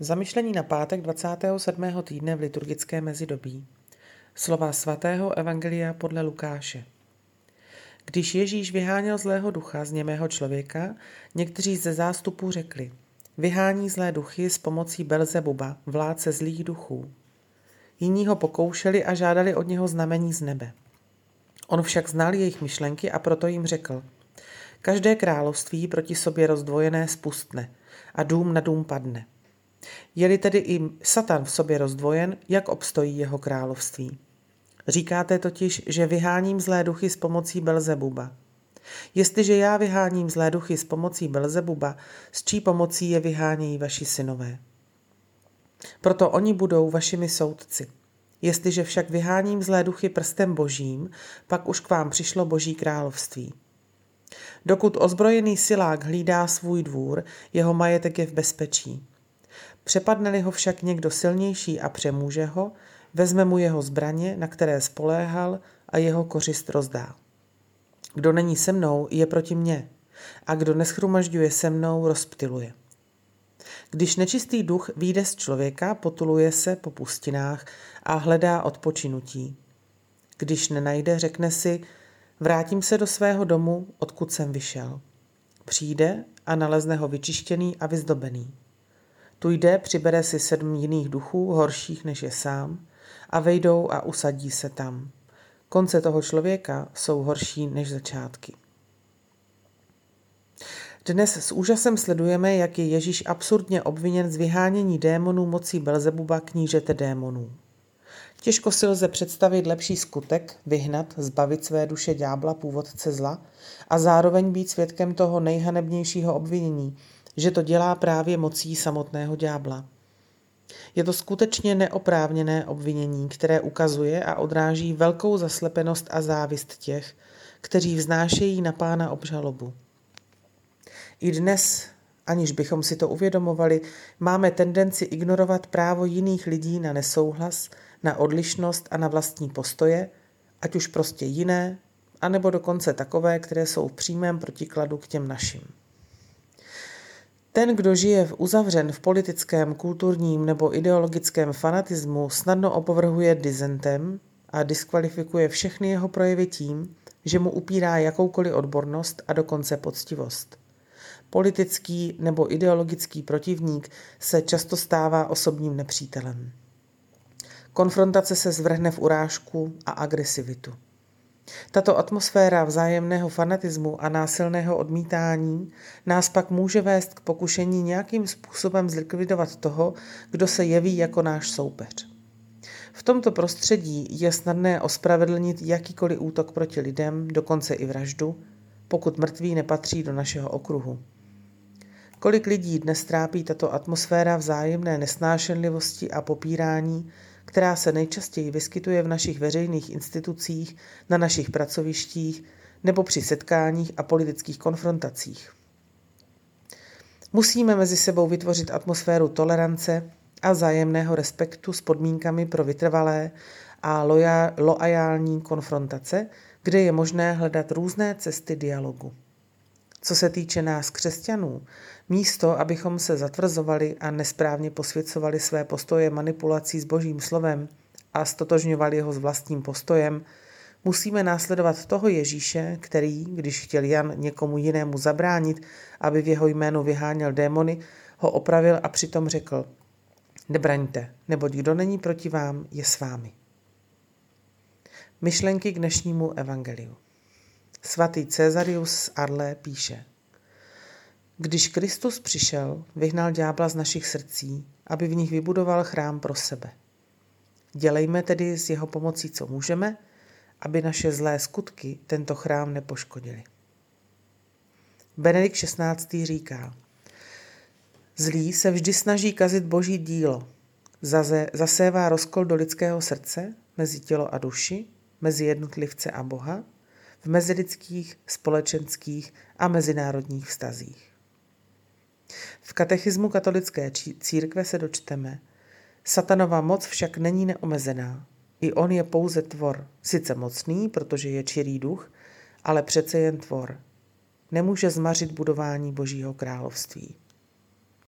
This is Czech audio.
Zamyšlení na pátek 27. týdne v liturgické mezidobí. Slova svatého Evangelia podle Lukáše. Když Ježíš vyháněl zlého ducha z němého člověka, někteří ze zástupů řekli, vyhání zlé duchy s pomocí Belzebuba, vládce zlých duchů. Jiní ho pokoušeli a žádali od něho znamení z nebe. On však znal jejich myšlenky a proto jim řekl, každé království proti sobě rozdvojené spustne a dům na dům padne. Je-li tedy i Satan v sobě rozdvojen, jak obstojí jeho království? Říkáte totiž, že vyháním zlé duchy s pomocí Belzebuba. Jestliže já vyháním zlé duchy s pomocí Belzebuba, s čí pomocí je vyhánějí vaši synové? Proto oni budou vašimi soudci. Jestliže však vyháním zlé duchy prstem božím, pak už k vám přišlo boží království. Dokud ozbrojený silák hlídá svůj dvůr, jeho majetek je v bezpečí. Přepadne-li ho však někdo silnější a přemůže ho, vezme mu jeho zbraně, na které spoléhal a jeho kořist rozdá. Kdo není se mnou, je proti mně, a kdo neschromažďuje se mnou, rozptiluje. Když nečistý duch výjde z člověka, potuluje se po pustinách a hledá odpočinutí. Když nenajde, řekne si, vrátím se do svého domu, odkud jsem vyšel. Přijde a nalezne ho vyčištěný a vyzdobený. Tu jde, přibere si sedm jiných duchů, horších než je sám, a vejdou a usadí se tam. Konce toho člověka jsou horší než začátky. Dnes s úžasem sledujeme, jak je Ježíš absurdně obviněn z vyhánění démonů mocí Belzebuba knížete démonů. Těžko si lze představit lepší skutek, vyhnat, zbavit své duše ďábla, původce zla a zároveň být svědkem toho nejhanebnějšího obvinění, že to dělá právě mocí samotného ďábla. Je to skutečně neoprávněné obvinění, které ukazuje a odráží velkou zaslepenost a závist těch, kteří vznášejí na pána obžalobu. I dnes, aniž bychom si to uvědomovali, máme tendenci ignorovat právo jiných lidí na nesouhlas, na odlišnost a na vlastní postoje, ať už prostě jiné, anebo dokonce takové, které jsou v přímém protikladu k těm našim. Ten, kdo žije v uzavřen v politickém, kulturním nebo ideologickém fanatismu, snadno opovrhuje dizentem a diskvalifikuje všechny jeho projevy tím, že mu upírá jakoukoliv odbornost a dokonce poctivost. Politický nebo ideologický protivník se často stává osobním nepřítelem. Konfrontace se zvrhne v urážku a agresivitu. Tato atmosféra vzájemného fanatismu a násilného odmítání nás pak může vést k pokušení nějakým způsobem zlikvidovat toho, kdo se jeví jako náš soupeř. V tomto prostředí je snadné ospravedlnit jakýkoliv útok proti lidem, dokonce i vraždu, pokud mrtví nepatří do našeho okruhu. Kolik lidí dnes trápí tato atmosféra vzájemné nesnášenlivosti a popírání, která se nejčastěji vyskytuje v našich veřejných institucích, na našich pracovištích nebo při setkáních a politických konfrontacích. Musíme mezi sebou vytvořit atmosféru tolerance a vzájemného respektu s podmínkami pro vytrvalé a loajální konfrontace, kde je možné hledat různé cesty dialogu. Co se týče nás křesťanů, místo, abychom se zatvrzovali a nesprávně posvěcovali své postoje manipulací s božím slovem a stotožňovali ho s vlastním postojem, musíme následovat toho Ježíše, který, když chtěl Jan někomu jinému zabránit, aby v jeho jménu vyháněl démony, ho opravil a přitom řekl, nebraňte, neboť kdo není proti vám, je s vámi. Myšlenky k dnešnímu evangeliu. Svatý Cezarius Arle píše, když Kristus přišel, vyhnal ďábla z našich srdcí, aby v nich vybudoval chrám pro sebe. Dělejme tedy s jeho pomocí, co můžeme, aby naše zlé skutky tento chrám nepoškodili. Benedikt XVI. říká, Zlý se vždy snaží kazit boží dílo, Zaze, zasévá rozkol do lidského srdce, mezi tělo a duši, mezi jednotlivce a Boha, v mezilidských, společenských a mezinárodních vztazích. V katechismu katolické církve se dočteme, satanova moc však není neomezená. I on je pouze tvor, sice mocný, protože je čirý duch, ale přece jen tvor. Nemůže zmařit budování Božího království.